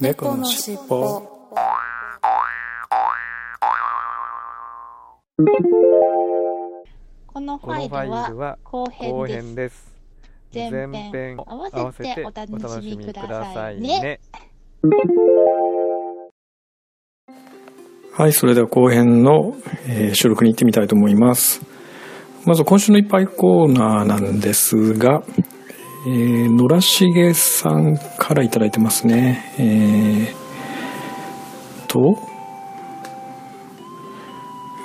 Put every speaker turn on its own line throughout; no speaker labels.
猫のしっぽ
このファイルは後
後
編です。
編です。
前編
前編
合わせてお楽しみくださいね。
はい、それでは後編の、えー収録に行ってみたいと思います。まず今週のいっぱいコーナーなんですが、えー、野良重さんからいただいてますね。えー、と、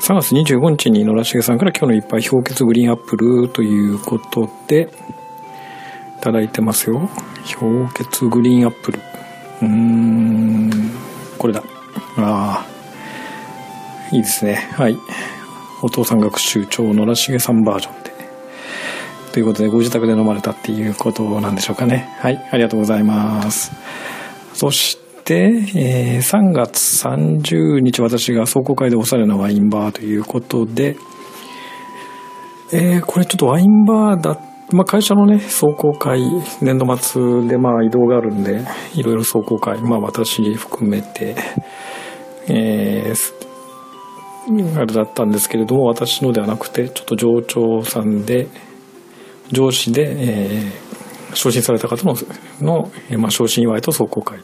3月25日に野良重さんから今日のいっぱい氷結グリーンアップルということで、いいてますよ。氷結グリーンアップル。うーん、これだ。ああ。いいですね。はい。お父さん学習長野良重さんバージョンで。ということで、ご自宅で飲まれたっていうことなんでしょうかね。はい。ありがとうございます。そして、えー3月30日私が壮行会でおしゃれなワインバーということで、えーこれちょっとワインバーだまあ、会社のね、壮行会、年度末でまあ移動があるんで、いろいろ壮行会、まあ私含めて、えーあれだったんですけれども私のではなくてちょっと上長さんで上司で、えー昇進された方のの、まあ、昇進祝いと壮行会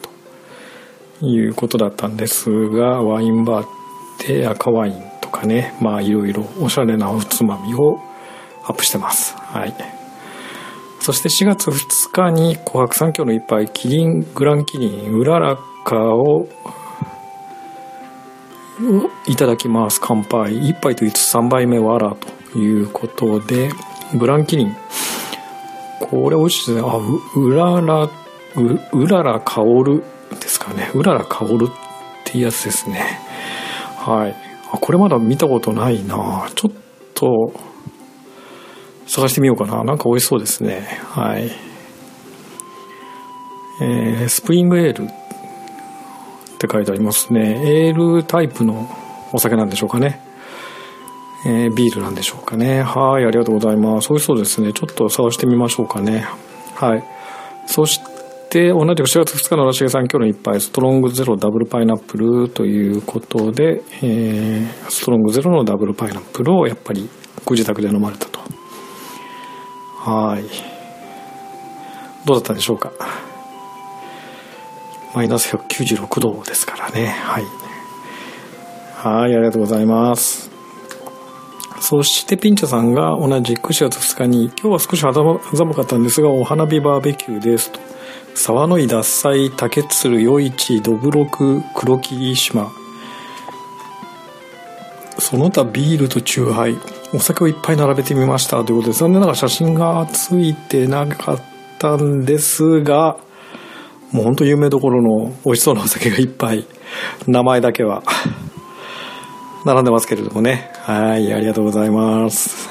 ということだったんですがワインバーで赤ワインとかねまあいろいろおしゃれなおつまみをアップしてます。はい。そして4月2日に「紅白三協の一杯キリングランキリンうららか」をいただきます。乾杯。1杯と言いつつ3杯目わらということでグランキリン。これ美味しいですね。あううららううらら香るですかね。うらら香るってやつですね。はい。あこれまだ見たことないな。ちょっと探してみようかな。なんか美味しそうですね。はい。えースプリングエールって書いてありますね。エールタイプのお酒なんでしょうかね。えービールなんでしょうかね。はい、ありがとうございます。美味しそうですね。ちょっと探してみましょうかね。はい。そして、同じく4月2日のらしげさん、今日の一杯、ストロングゼロダブルパイナップルということで、えーストロングゼロのダブルパイナップルをやっぱりご自宅で飲まれたと。はい。どうだったでしょうか。マイナス196度ですからね。はい。はい、ありがとうございます。そしてピンチャさんが同じく4月2日に、今日は少し肌寒かったんですが、お花火バーベキューですと。沢の井獺祭、竹鶴、余市、どぶろく、黒霧島。その他ビールとチューハイ、お酒をいっぱい並べてみましたということで、残念ながら写真がついてなかったんですが、もう本当有名どころの美味しそうなお酒がいっぱい。名前だけは。並んでますけれどもね。はい、ありがとうございます。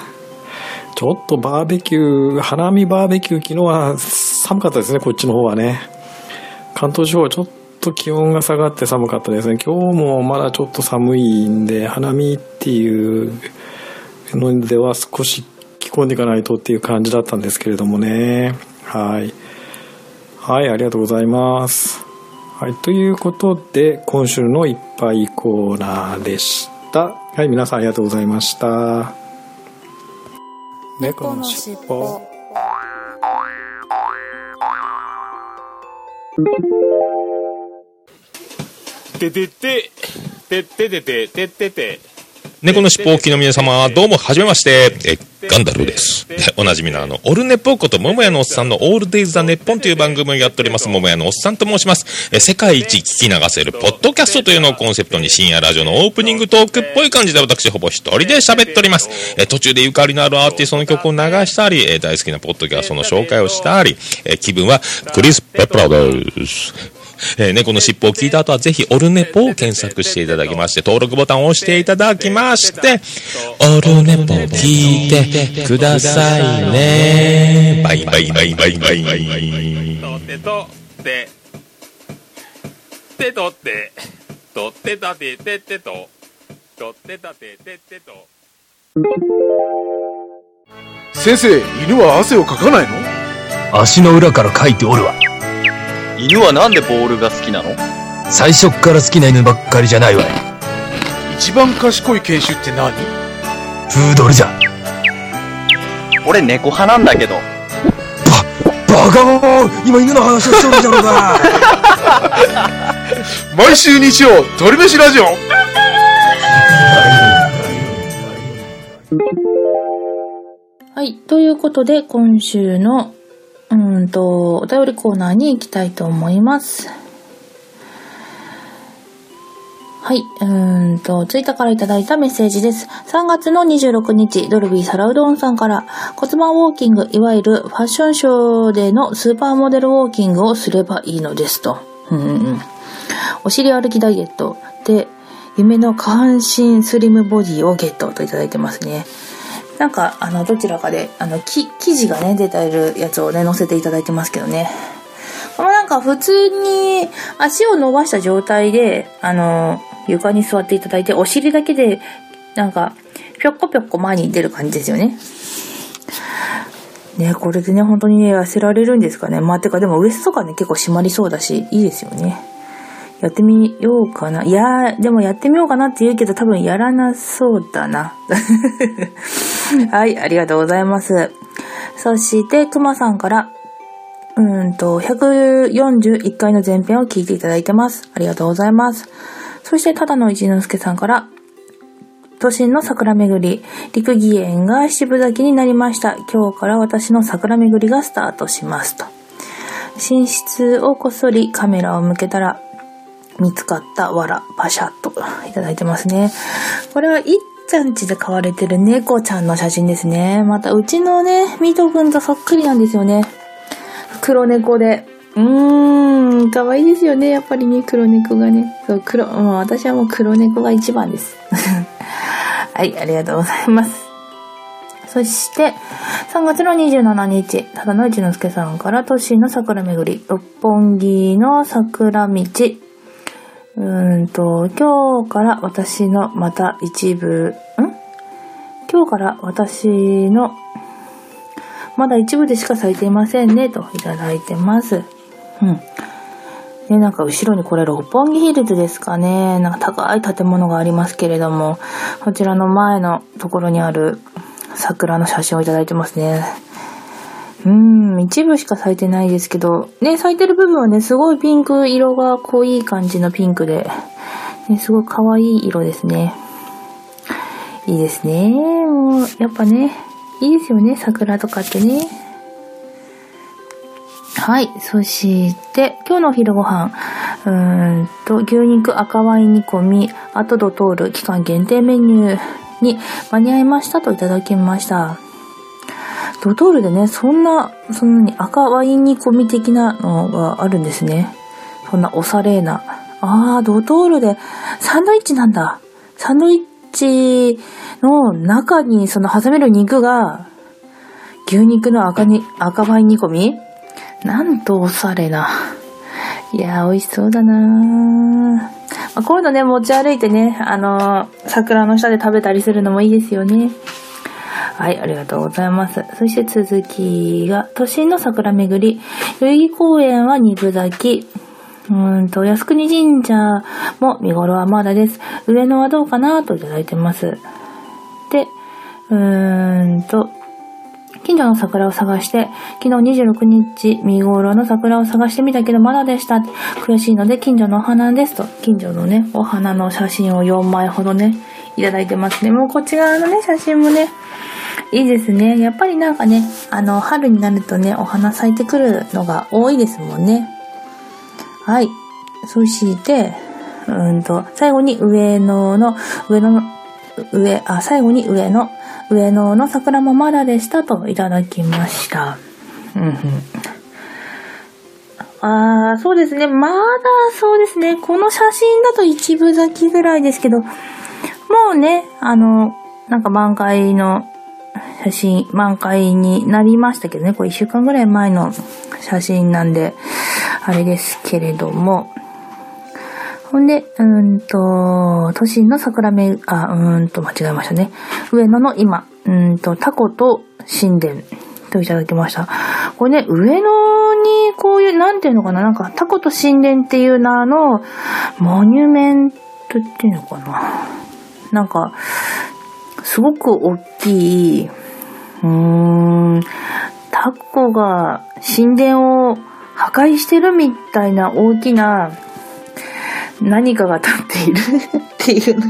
ちょっとバーベキュー、花見バーベキュー、昨日は寒かったですね、こっちの方はね。関東地方はちょっと気温が下がって寒かったですね。今日もまだちょっと寒いんで、花見っていうのでは少し着込んでいかないとっていう感じだったんですけれどもね。はい。はい、ありがとうございます。はい、ということで、今週のいっぱいコーナーでした。はい、皆さんありがとうございました。猫のしっぽ。
ててて、てててて、ててて。
猫のしっぽおきの皆様、どうも、はじめまして、え、ガンダルです。で おなじみのあの、オルネポこと、桃屋のおっさんのオールデイズ・ザ・ネッポンという番組をやっております、桃屋のおっさんと申します。え、世界一聞き流せる、ポッドキャストというのをコンセプトに深夜ラジオのオープニングトークっぽい感じで私、ほぼ一人で喋っております。え、途中でゆかりのあるアーティストの曲を流したり、え、大好きなポッドキャストの紹介をしたり、え、気分は、クリス・ペプラーです。えー猫の尻尾を聞いた後はぜひオルネポを検索していただきまして、登録ボタンを押していただきまして、オルネポ聞いてくださいね。バイバイバイバイバイ。
とってとって。てとって。とってたてててと。とってたてててと。
先生、犬は汗をかかないの
足の裏から書いておるわ。
犬はなんでボールが好きなの？
最初っから好きな犬ばっかりじゃないわい。
一番賢い犬種って何？
プードルじゃ。
俺猫派なんだけど。
バカモン今犬の話をしとるじゃろうが
毎週日曜、鳥飯ラジオ
はい。ということで、今週の、うんと、お便りコーナーに行きたいと思います。はい。うーんと、ツイッターからいただいたメッセージです。3月の26日、ドルビーサラウドンさんから、骨盤ウォーキング、いわゆるファッションショーでのスーパーモデルウォーキングをすればいいのですと。うんうんうん。お尻歩きダイエットで、夢の下半身スリムボディをゲットといただいてますね。なんか、あの、どちらかで、あの、き、記事がね、出ているやつをね、載せていただいてますけどね。このなんか、普通に足を伸ばした状態で、あの、床に座っていただいて、お尻だけで、なんか、ぴょっこぴょっこ前に出る感じですよね。ね、これでね、本当にね、痩せられるんですかね。まあ、てか、でもウエストとかね、結構締まりそうだし、いいですよね。やってみようかな。いやー、でもやってみようかなって言うけど、多分やらなそうだな。はい、ありがとうございます。そして、くまさんから、うーんと、141回の前編を聞いていただいてます。ありがとうございます。そして、ただの一之輔さんから、都心の桜巡り、陸義園が七分咲きになりました。今日から私の桜巡りがスタートしますと。寝室をこっそりカメラを向けたら、見つかったわら、パシャッといただいてますね。これは、いっちゃんちで飼われてる猫ちゃんの写真ですね。また、うちのね、ミトくんとそっくりなんですよね。黒猫で。うーん、可愛いいですよね。やっぱりね、黒猫がね。そう、黒、もう私はもう黒猫が一番です。はい、ありがとうございます。そして、3月の27日、ただの一之輔さんから、都心の桜巡り、六本木の桜道、うんと、今日から私のまた一部、ん？今日から私のまだ一部でしか咲いていませんね、といただいてます。うん。ね、なんか後ろにこれ六本木ヒルズですかね。なんか高い建物がありますけれども、こちらの前のところにある桜の写真をいただいてますね。うん、一部しか咲いてないですけど、ね、咲いてる部分はね、すごいピンク色が濃い感じのピンクで、ね、すごい可愛い色ですね。いいですね。もう、やっぱね、いいですよね、桜とかってね。はい。そして、今日のお昼ご飯。うーんと、牛肉赤ワイン煮込み、あとドトール期間限定メニューに間に合いましたといただきました。ドトールでね、そんな、そんなに赤ワイン煮込み的なのがあるんですね。そんなおしゃれな。あー、ドトールで、サンドイッチなんだ。サンドイッチの中にその挟める肉が、牛肉の赤に、赤ワイン煮込みなんとおしゃれな。いやー、美味しそうだなー。ま、こういうのね、持ち歩いてね、あのー桜の下で食べたりするのもいいですよね。はい、ありがとうございます。そして続きが、都心の桜巡り、代々木公園は二分咲き、うーんと、靖国神社も見頃はまだです。上野はどうかなといただいてます。で、うーんと、近所の桜を探して、昨日26日見頃の桜を探してみたけどまだでした。悔しいので近所のお花ですと。近所のね、お花の写真を4枚ほどね、いただいてますね。もうこっち側のね、写真もね、いいですね。やっぱりなんかね、あの、春になるとね、お花咲いてくるのが多いですもんね。はい。そして、うんと、最後に上野の、上野の、上、あ、最後に上野、上野の桜もまだでしたといただきました。うんうん。あー、そうですね。まだそうですね。この写真だと一部咲きぐらいですけど、もうね、あの、なんか満開の写真、満開になりましたけどね。これ一週間ぐらい前の写真なんで、あれですけれども。ほんで、うんと、都心の桜め、あ、うんと、間違えましたね。上野の今、うんと、タコと神殿といただきました。これね、上野にこういう、なんていうのかな、なんかタコと神殿っていう名の、モニュメントっていうのかな。なんか、すごく大きい、うーん、タコが神殿を破壊してるみたいな大きな何かが立っているっていう。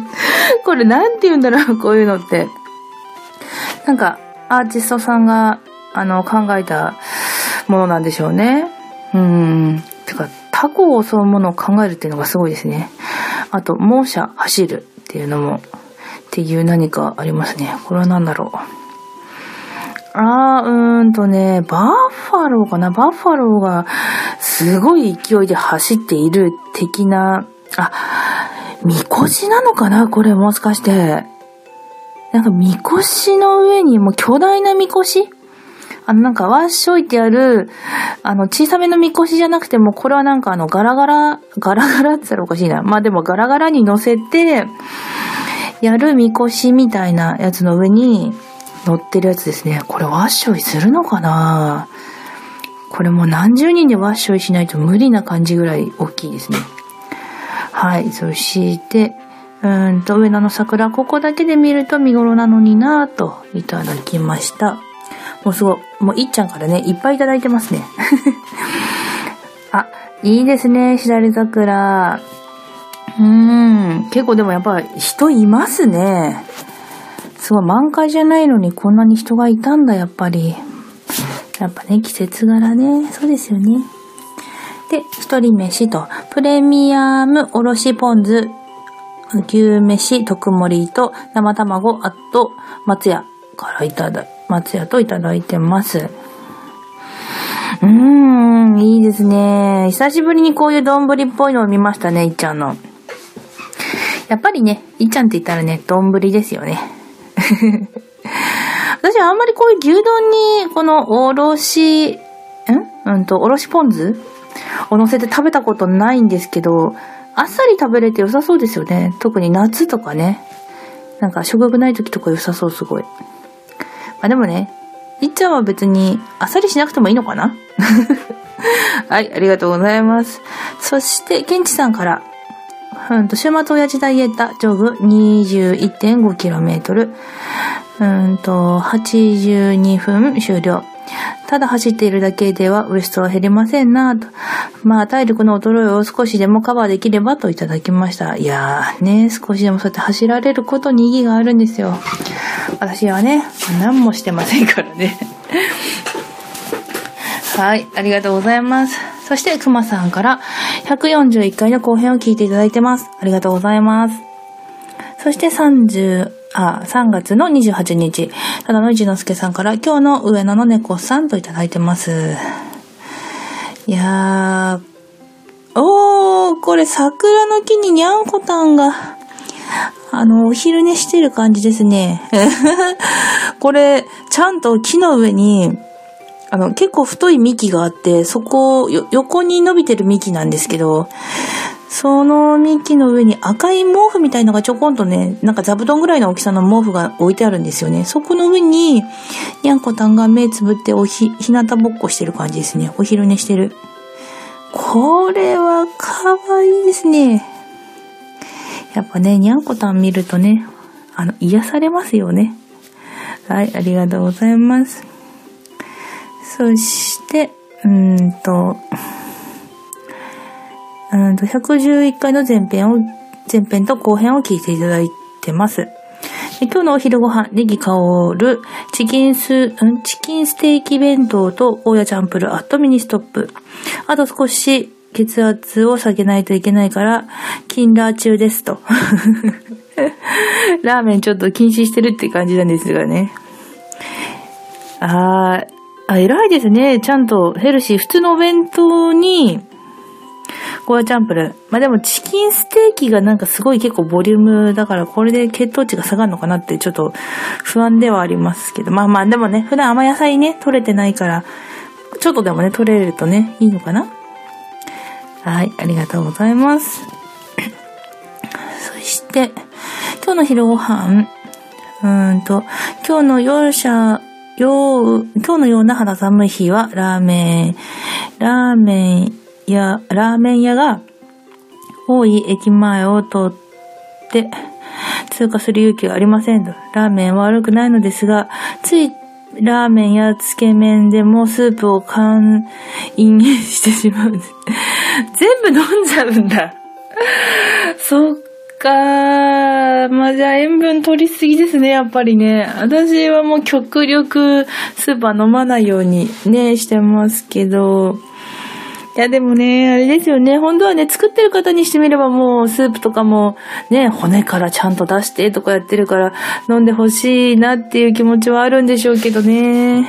これなんて言うんだろう、こういうのって。なんか、アーティストさんが、あの、考えたものなんでしょうね。うん。てか、タコを襲うものを考えるっていうのがすごいですね。あと、猛者走るっていうのも、っていう何かありますね。これは何だろう。あー、うーんとね、バッファローかなバッファローがすごい勢いで走っている的な、あ、みこしなのかな？これもしかして。なんかみこしの上にも巨大なみこし？あのなんかワッショイってある、あの小さめのみこしじゃなくても、これはなんかあのガラガラ、ガラガラって言ったらおかしいな。まあでもガラガラに乗せて、やるみこしみたいなやつの上に乗ってるやつですね。これワッショイするのかな？これもう何十人でワッショイしないと無理な感じぐらい大きいですね。はい。そして、うんと、上野の桜、ここだけで見ると見頃なのになぁといただきました。もうすごい、もういっちゃんからね、いっぱいいただいてますね。あ、いいですね、しだれ桜。うん、結構でもやっぱ人いますね。すごい満開じゃないのにこんなに人がいたんだ、やっぱり。やっぱね、季節柄ね。そうですよね。で、一人飯と、プレミアムおろしポン酢牛飯、特盛と生卵、あと、松屋からいただ、松屋といただいてます。うーん、いいですね。久しぶりにこういう丼っぽいのを見ましたね、いっちゃんの。やっぱりね、いっちゃんって言ったらね、丼ですよね。私はあんまりこういう牛丼に、このおろし、ん？うんと、おろしポン酢？を乗せて食べたことないんですけど、あっさり食べれて良さそうですよね。特に夏とかね。なんか食欲ない時とか良さそう、すごい。まあでもね、いっちゃんは別にあっさりしなくてもいいのかな？はい、ありがとうございます。そして、ケンチさんから、うんと、週末親父ダイエッタ、ジョグ 21.5km。うんと、82分終了。ただ走っているだけではウエストは減りませんなと。まあ、体力の衰えを少しでもカバーできればといただきました。いやーね、少しでもそうやって走られることに意義があるんですよ。私はね、何もしてませんからね。はい、ありがとうございます。そして、くまさんから141回の後編を聞いていただいてます。ありがとうございます。そして30、あ、3月の28日、ただの一之輔さんから、今日の上野の猫さんといただいてます。いやー、おー、これ桜の木ににゃんこたんが、あの、お昼寝してる感じですね。これ、ちゃんと木の上に、あの、結構太い幹があって、そこを、横に伸びてる幹なんですけど、その幹の上に赤い毛布みたいのがちょこんとね、なんか座布団ぐらいの大きさの毛布が置いてあるんですよね。そこの上に、にゃんこたんが目つぶっておひ、ひなたぼっこしてる感じですね。お昼寝してる。これは可愛いですね。やっぱね、にゃんこたん見るとね、あの、癒されますよね。はい、ありがとうございます。そして、うんと、うんと、111回の前編を、前編と後編を聞いていただいてます。今日のお昼ご飯、ネギ香る、チキンス、チキンステーキ弁当と、ゴーヤチャンプル、アットミニストップ。あと少し、血圧を下げないといけないから、キンラー中ですと。ラーメンちょっと禁止してるって感じなんですがね。あー、あ、偉いですね。ちゃんとヘルシー。普通のお弁当に、ゴーヤチャンプル。まあ、でもチキンステーキがなんかすごい結構ボリュームだからこれで血糖値が下がるのかなってちょっと不安ではありますけど。まあまあでもね、普段甘野菜ね、取れてないから、ちょっとでもね、取れるとね、いいのかな？はい、ありがとうございます。そして、今日の昼ご飯、うーんと、今日の夜社、よう、今日のような肌寒い日は、ラーメンラーメン屋、ラーメン屋が多い駅前を通って通過する勇気がありませんと。ラーメンは悪くないのですが、ついラーメンやつけ麺でもスープを完飲してしまう。全部飲んじゃうんだ。そっかまあ、じゃあ塩分取りすぎですね、やっぱりね。私はもう極力スーパー飲まないようにね、してますけど。いや、でもね、あれですよね。本当はね、作ってる方にしてみればもう、スープとかも、ね、骨からちゃんと出してとかやってるから、飲んでほしいなっていう気持ちはあるんでしょうけどね。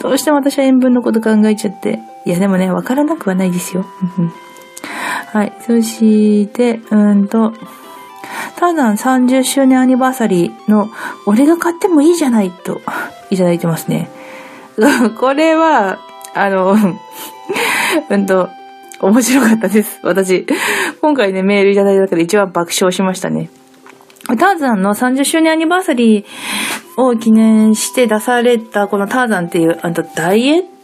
どうしても私は塩分のこと考えちゃって。いや、でもね、わからなくはないですよ。はい。そして、うんと、ターザン30周年アニバーサリーの、俺が買ってもいいじゃないと、いただいてますね。これは、あの、うんと、面白かったです。私。今回ね、メールいただいた中で一番爆笑しましたね。ターザンの30周年アニバーサリーを記念して出されたこのターザンっていう、あとダイエット、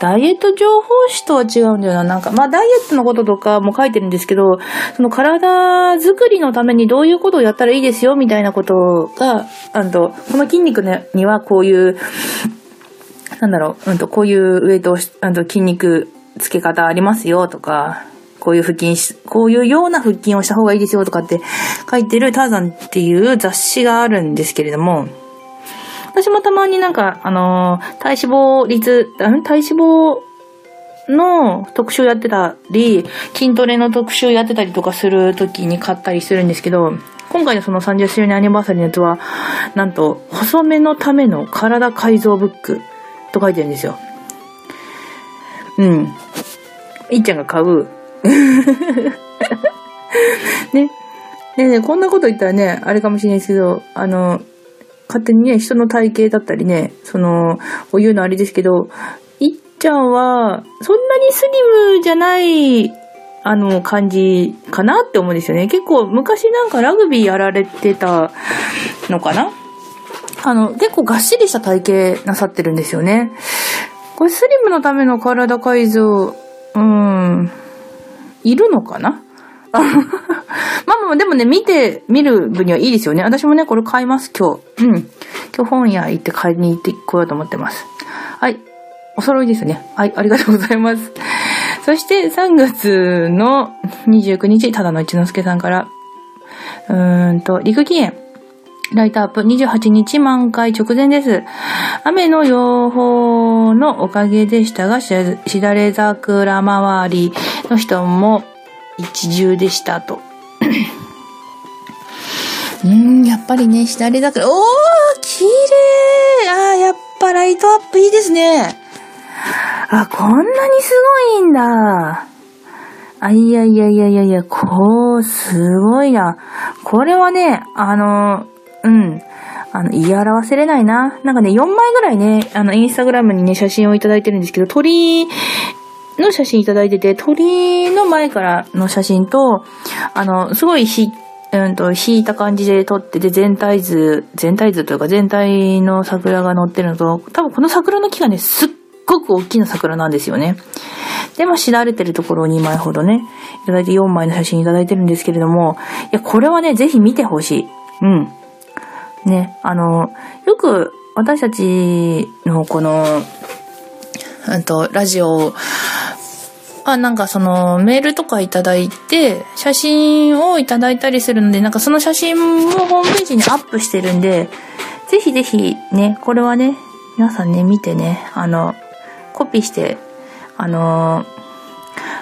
ダイエット情報誌とは違うんだよな。なんか、まあダイエットのこととかも書いてるんですけど、その体づくりのためにどういうことをやったらいいですよみたいなことが、あと、この筋肉にはこういうなんだろう、うんと、こういうウエイトを、あと筋肉つけ方ありますよとか、こういう腹筋し、こういうような腹筋をした方がいいですよとかって書いてるターザンっていう雑誌があるんですけれども、私もたまになんか、あのー、体脂肪率、体脂肪の特集やってたり、筋トレの特集やってたりとかするときに買ったりするんですけど、今回のその30周年アニバーサリーのやつは、なんと、細めのための体改造ブックと書いてるんですよ。うん。いっちゃんが買う。ね。ねねこんなこと言ったらね、あれかもしれないですけど、あの、勝手にね、人の体型だったりね、その、お言うのあれですけど、いっちゃんは、そんなにスリムじゃない、あの、感じかなって思うんですよね。結構、昔なんかラグビーやられてたのかな？あの、結構がっしりした体型なさってるんですよね。これスリムのための体改造、うん、いるのかな？まあまあでもね、見て、見る分にはいいですよね。私もね、これ買います、今日。うん。今日本屋行って買いに行ってこようと思ってます。はい。お揃いですね。はい、ありがとうございます。そして3月の29日、ただの一之輔さんから、うーんと、陸義園。ライトアップ28日満開直前です。雨の予報のおかげでしたが、しだれ桜周りの人も一重でしたと。うん、やっぱりね、しだれ桜、おー綺麗あー、やっぱライトアップいいですね。あ、こんなにすごいんだ。あ、いやいやいやいやいや、こう、すごいな。これはね、あの、うん。あの、言い表せれないな。なんかね、4枚ぐらいね、あの、インスタグラムにね、写真をいただいてるんですけど、鳥の写真いただいてて、鳥の前からの写真と、あの、すごいひ、うんと、引いた感じで撮ってて、全体図、全体図というか全体の桜が載ってるのと、多分この桜の木がね、すっごく大きな桜なんですよね。で、まあ、しだれてるところを2枚ほどね、いただいて4枚の写真いただいてるんですけれども、いや、これはね、ぜひ見てほしい。うん。ね、あの、よく私たちのこの、うんと、ラジオ、あ、なんかそのメールとかいただいて、写真をいただいたりするので、なんかその写真もホームページにアップしてるんで、ぜひぜひね、これはね、皆さんね、見てね、あの、コピーして、あの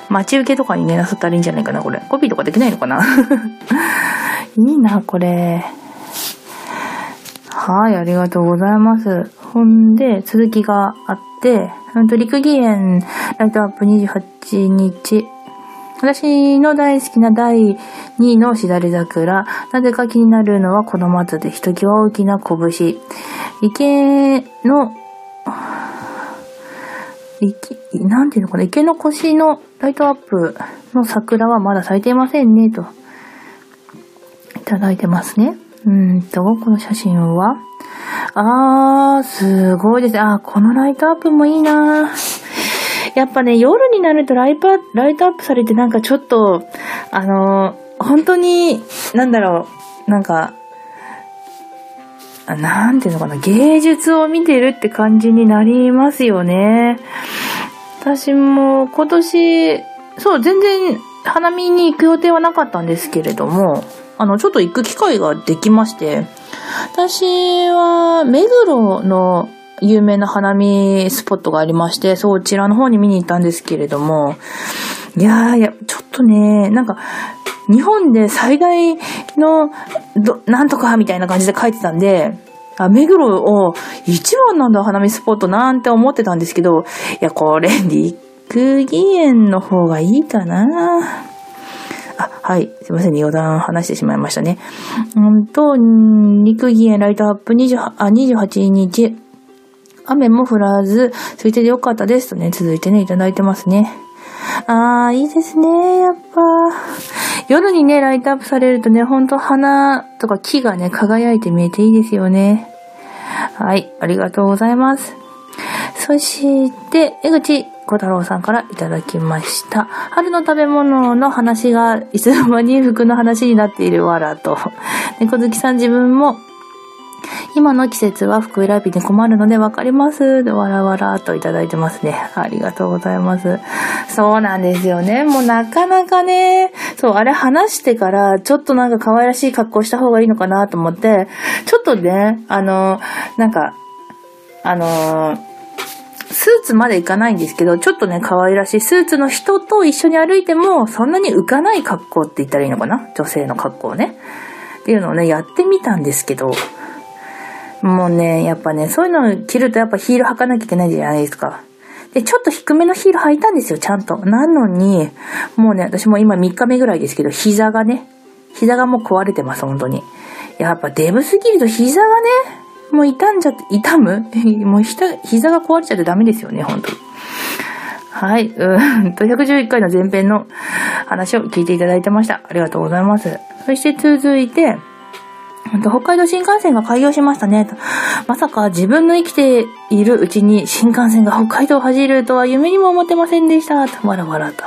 待ち受けとかにね、なさったらいいんじゃないかな、これ。コピーとかできないのかな？いいな、これ。はい、ありがとうございます。ほんで、続きがあって、うんと、陸義園ライトアップ28日。私の大好きな第2位のしだれ桜。なぜか気になるのはこの松でひときわ大きな拳。池の、池、なんていうのかな、池の腰のライトアップの桜はまだ咲いていませんね、と。いただいてますね。うんと、この写真は？あー、すごいです。あー、このライトアップもいいな。やっぱね、夜になるとライトライトアップされてなんかちょっと、あのー、本当に、なんだろう、なんか、なんていうのかな、芸術を見てるって感じになりますよね。私も今年、そう、全然花見に行く予定はなかったんですけれども、あの、ちょっと行く機会ができまして、私は、目黒の有名な花見スポットがありまして、そちらの方に見に行ったんですけれども、いやー、いや、ちょっとね、なんか、日本で最大の、ど、なんとかみたいな感じで書いてたんで、あ、目黒を一番なんだ、花見スポットなんて思ってたんですけど、いや、これ、陸義園の方がいいかな。はい。すいませんね。余談話してしまいましたね。うんと、陸義園ライトアップ20あ28日。雨も降らず、空いててよかったですとね、続いてね、いただいてますね。あー、いいですね、やっぱ。夜にね、ライトアップされるとね、ほんと花とか木がね、輝いて見えていいですよね。はい、ありがとうございます。そして、江口小太郎さんからいただきました。春の食べ物の話がいつの間に服の話になっているわらと。猫好きさん自分も今の季節は服選びに困るのでわかります。でわらわらといただいてますね。ありがとうございます。そうなんですよね。もうなかなかね、そう、あれ話してから、ちょっとなんか可愛らしい格好した方がいいのかなと思って、ちょっとね、あの、なんか、あのスーツまで行かないんですけど、ちょっとね、可愛らしいスーツの人と一緒に歩いても、そんなに浮かない格好って言ったらいいのかな？女性の格好ね。っていうのをね、やってみたんですけど、もうね、やっぱね、そういうのを着るとやっぱヒール履かなきゃいけないじゃないですか。で、ちょっと低めのヒール履いたんですよ、ちゃんと。なのに、もうね、私も今3日目ぐらいですけど、膝がね、膝がもう壊れてます、本当に。やっぱデブすぎると膝がね、もう痛んじゃって、痛む？もう膝が壊れちゃってダメですよね、本当に。はい。うんと、111回の前編の話を聞いていただいてました。ありがとうございます。そして続いて、ほんと北海道新幹線が開業しましたね。まさか自分の生きているうちに新幹線が北海道を走るとは夢にも思ってませんでした。と、わらわらと。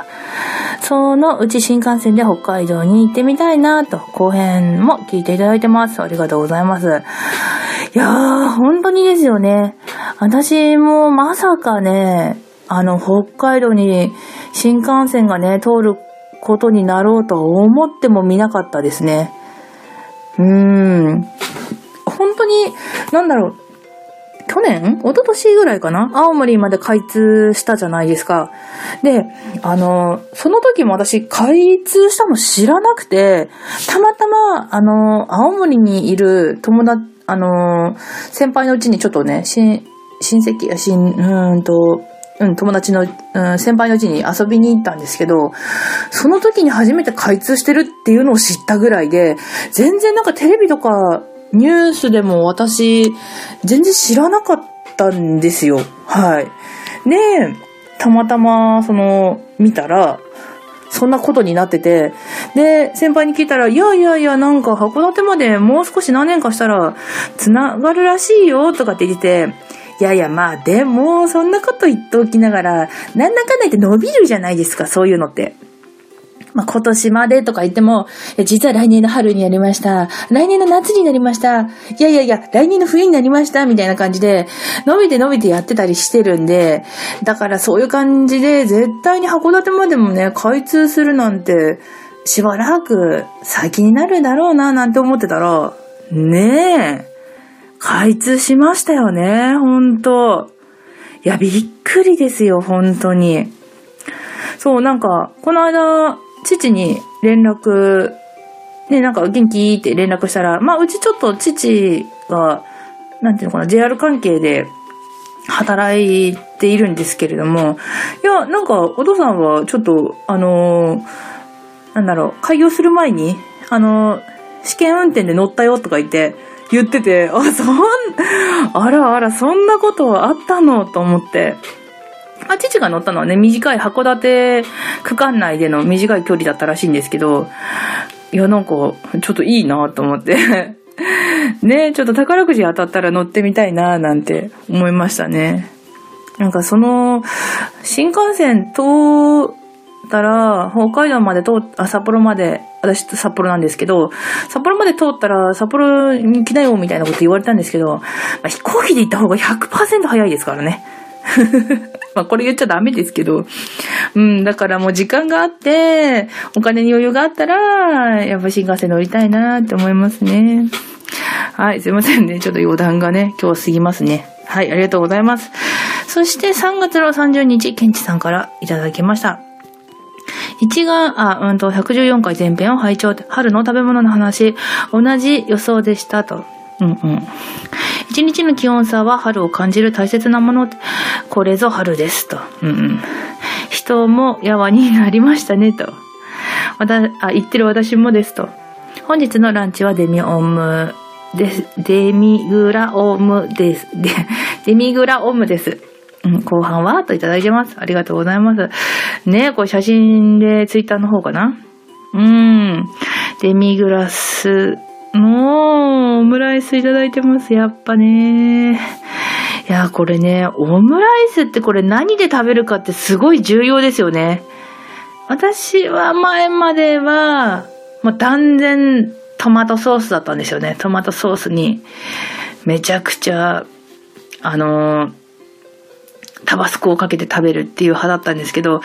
そのうち新幹線で北海道に行ってみたいなと、後編も聞いていただいてます。ありがとうございます。いやー、本当にですよね。私もまさかね、あの、北海道に新幹線がね、通ることになろうとは思ってもみなかったですね。うん。本当に、なんだろう。去年？一昨年ぐらいかな？青森まで開通したじゃないですか。で、あの、その時も私開通したの知らなくて、たまたま、あの、青森にいる友達、あの、先輩のうちにちょっとね、親、戚、親、うんと、うん、友達の、うん、先輩のうちに遊びに行ったんですけど、その時に初めて開通してるっていうのを知ったぐらいで、全然なんかテレビとかニュースでも私、全然知らなかったんですよ。はい。で、たまたま、その、見たら、そんなことになってて、で、先輩に聞いたら、いやいやいや、なんか函館までもう少し何年かしたら、繋がるらしいよ、とかって言ってて、いやいや、まあ、でも、そんなこと言っておきながら、なんだかんだ言って伸びるじゃないですか、そういうのって。まあ、今年までとか言っても、実は来年の春になりました。来年の夏になりました。いやいやいや、来年の冬になりました。みたいな感じで、伸びて伸びてやってたりしてるんで、だからそういう感じで、絶対に函館までもね、開通するなんて、しばらく先になるだろうな、なんて思ってたら、ねえ、開通しましたよね、ほんと。いや、びっくりですよ、本当に。そう、なんか、この間、父に連絡、ね、なんか元気？って連絡したら、まあ、うちちょっと父が、なんていうのかな、JR 関係で働いているんですけれども、いや、なんか、お父さんはちょっと、あのー、なんだろう、開業する前に、あのー、試験運転で乗ったよとか言って、言ってて、あ、そん、あらあら、そんなことあったのと思って。あ、父が乗ったのはね、短い函館区間内での短い距離だったらしいんですけど、いや、なんか、ちょっといいなと思って ねちょっと宝くじ当たったら乗ってみたいななんて思いましたね。なんかその、新幹線通ったら、北海道まで通っ、あ、札幌まで、私札幌なんですけど、札幌まで通ったら札幌に来なよみたいなこと言われたんですけど、まあ、飛行機で行った方が100%早いですからね。まあこれ言っちゃダメですけど。うん、だからもう時間があって、お金に余裕があったら、やっぱ新幹線乗りたいなって思いますね。はい、すいませんね。ちょっと余談がね、今日過ぎますね。はい、ありがとうございます。そして3月の30日、ケンチさんからいただきました。1月、あ、うんと、114回前編を拝聴春の食べ物の話、同じ予想でしたと。うんうん。一日の気温差は春を感じる大切なもの。これぞ春ですと。うんうん。人もやわになりましたねと。また、あ、言ってる私もですと。本日のランチはデミオムです。デミグラオムです。デミグラオムです。うん、後半はといただいてます。ありがとうございます。ねこれ写真でツイッターの方かなうん。デミグラスのオムライスいただいてます。やっぱね。いや、これね、オムライスってこれ何で食べるかってすごい重要ですよね。私は前までは、もう断然トマトソースだったんですよね。トマトソースに、めちゃくちゃ、あのー、タバスコをかけて食べるっていう派だったんですけど、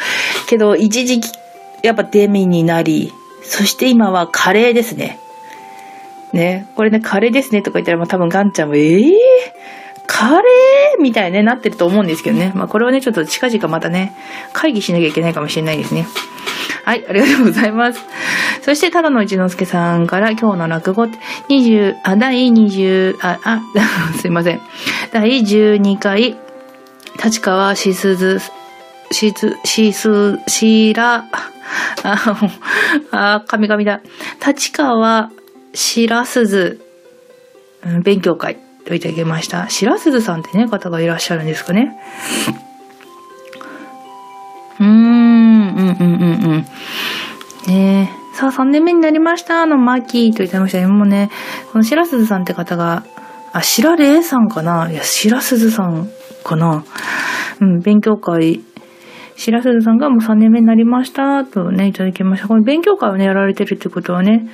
けど一時期、やっぱデミになり、そして今はカレーですね。ね、これね、カレーですねとか言ったら、もう多分ガンちゃんも、えぇ、ー、カレー？みたいに、ね、なってると思うんですけどね。まあこれはね、ちょっと近々またね、会議しなきゃいけないかもしれないですね。はい、ありがとうございます。そして、太郎の一之輔さんから今日の落語、20、あ、第20、あ、あ、すいません。第12回、立川しすず、しず、しす、しら、あ、あ、神々だ。立川しらすず、勉強会といただきました。しらすずさんってね、方がいらっしゃるんですかね。うーん、うんうんうんうん。ねえさあ、3年目になりました。の、マキーと言ってましたね。もうね、このしらすずさんって方が、あ、しられさんかないや、しらすずさんかなうん、勉強会、しらすずさんがもう3年目になりました、とね、いただきました。この勉強会をね、やられてるってことはね、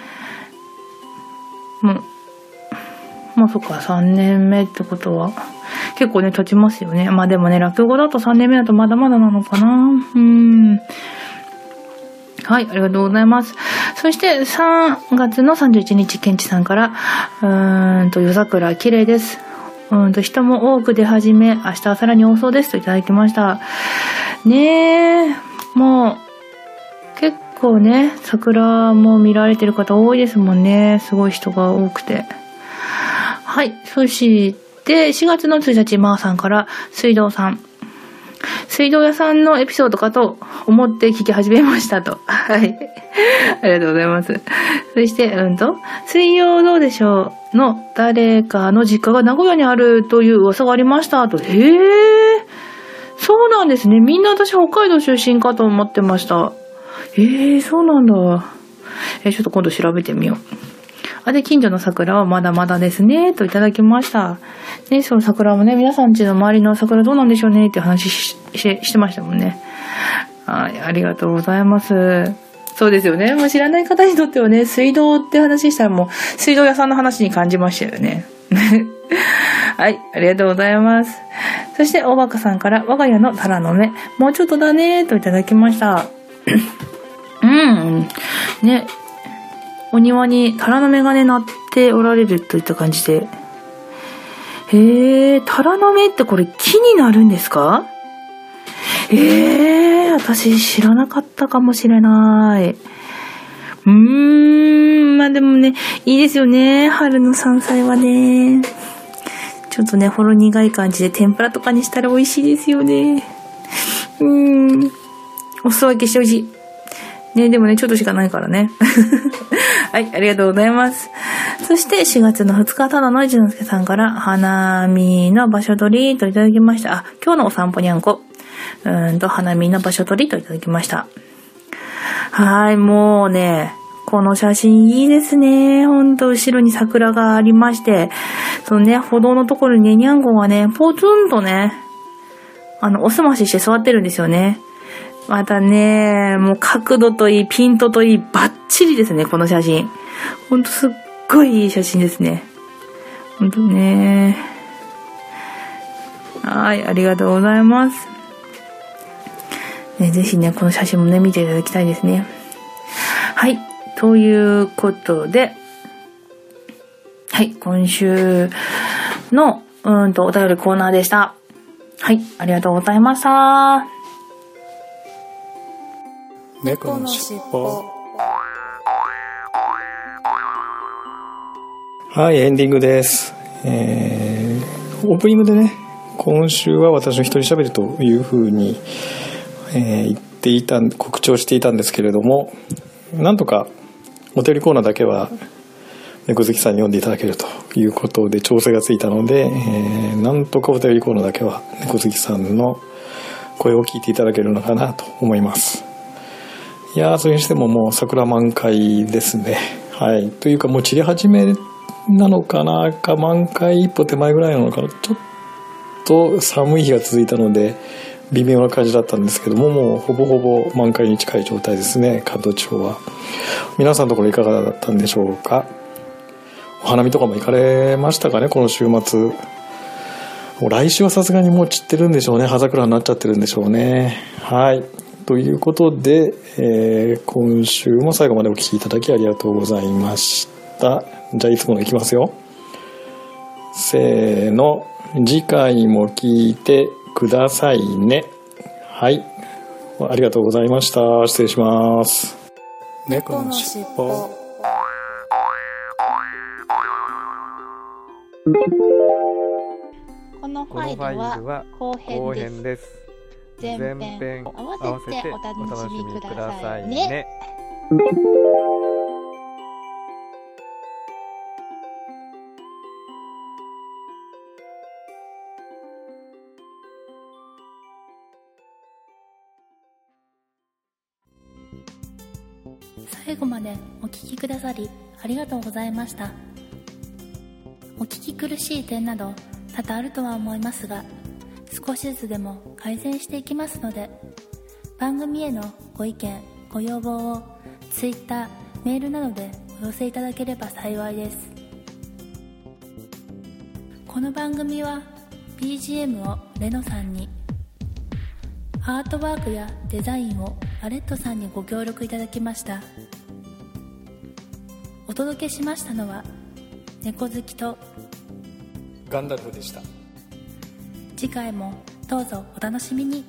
もう、まあそっか、3年目ってことは、結構ね、経ちますよね。まあでもね、落語だと3年目だとまだまだなのかな。うん。はい、ありがとうございます。そして、3月の31日、ケンチさんから、うーんと、夜桜、綺麗です。うんと、人も多く出始め、明日はさらに多そうですといただきました。ねえ、もう、結構ね、桜も見られてる方多いですもんね。すごい人が多くて。はい。そして、4月の1日、まーさんから、水道さん。水道屋さんのエピソードかと思って聞き始めましたと。はい。ありがとうございます。そして、うんと、水曜どうでしょうの誰かの実家が名古屋にあるという噂がありましたと。へえ。そうなんですね。みんな私北海道出身かと思ってました。ええそうなんだ。えちょっと今度調べてみよう。あ、で、近所の桜はまだまだですね、といただきました。ね、その桜もね、皆さんちの周りの桜どうなんでしょうね、って話ししてましたもんね。はい、ありがとうございます。そうですよね。もう知らない方にとってはね、水道って話したらもう、水道屋さんの話に感じましたよね。はい、ありがとうございます。そして、大バカさんから、我が家のタラの芽、もうちょっとだね、といただきました。うん。ね、お庭にタラの芽がね、なっておられるといった感じで。へえ、タラの芽ってこれ木になるんですか？ええー、私知らなかったかもしれない。うーん、まあでもね、いいですよね。春の山菜はね。ちょっとね、ほろ苦い感じで天ぷらとかにしたら美味しいですよね。うーん。お裾分けしてほしい。ね、でもね、ちょっとしかないからね。はい、ありがとうございます。そして4月の2日、ただの一之輔さんから、花見の場所取りといただきました。あ、今日のお散歩にゃんこ。うーんと、花見の場所取りといただきました。はい、もうね、この写真いいですね。ほんと、後ろに桜がありまして、そのね、歩道のところにね、にゃんこがね、ポツンとね、あの、おすましして座ってるんですよね。またね、もう角度といい、ピントといい、バッチリですね、この写真。ほんとすっごいいい写真ですね。ほんとね。はい、ありがとうございます。ね、ぜひね、この写真もね、見ていただきたいですね。はい、ということで、はい、今週の、うんと、お便りコーナーでした。はい、ありがとうございました。
猫のしっぽ。はい、エンディングです。えー、オープニングでね、今週は私の一人喋りというふうに、えー、言っていた、告知をしていたんですけれども、なんとかお便りコーナーだけは猫好きさんに読んでいただけるということで調整がついたので、えー、なんとかお便りコーナーだけは猫好きさんの声を聞いていただけるのかなと思います。いや、それにしてももう桜満開ですね。はい。というかもう散り始めなのかなか満開一歩手前ぐらいなのかなちょっと寒い日が続いたので、微妙な感じだったんですけども、もうほぼほぼ満開に近い状態ですね、関東地方は。皆さんのところいかがだったんでしょうか？お花見とかも行かれましたかね、この週末。もう来週はさすがにもう散ってるんでしょうね。葉桜になっちゃってるんでしょうね。はい。ということで、えー、今週も最後までお聴きいただきありがとうございました。じゃあいつものいきますよ。せーの。次回も聞いてくださいね。はい。ありがとうございました。失礼します。猫のしっぽ。
このファイルは後編です。前編合わせてお楽しみくださいね。
最後までお聴きくださりありがとうございました。お聞き苦しい点など多々あるとは思いますが少しずつでも改善していきますので番組へのご意見ご要望を Twitter メールなどでお寄せいただければ幸いです。この番組は BGM をレノさんにアートワークやデザインをアレットさんにご協力いただきました。お届けしましたのは猫好きと
ガンダルフでした。
次回もどうぞお楽しみに。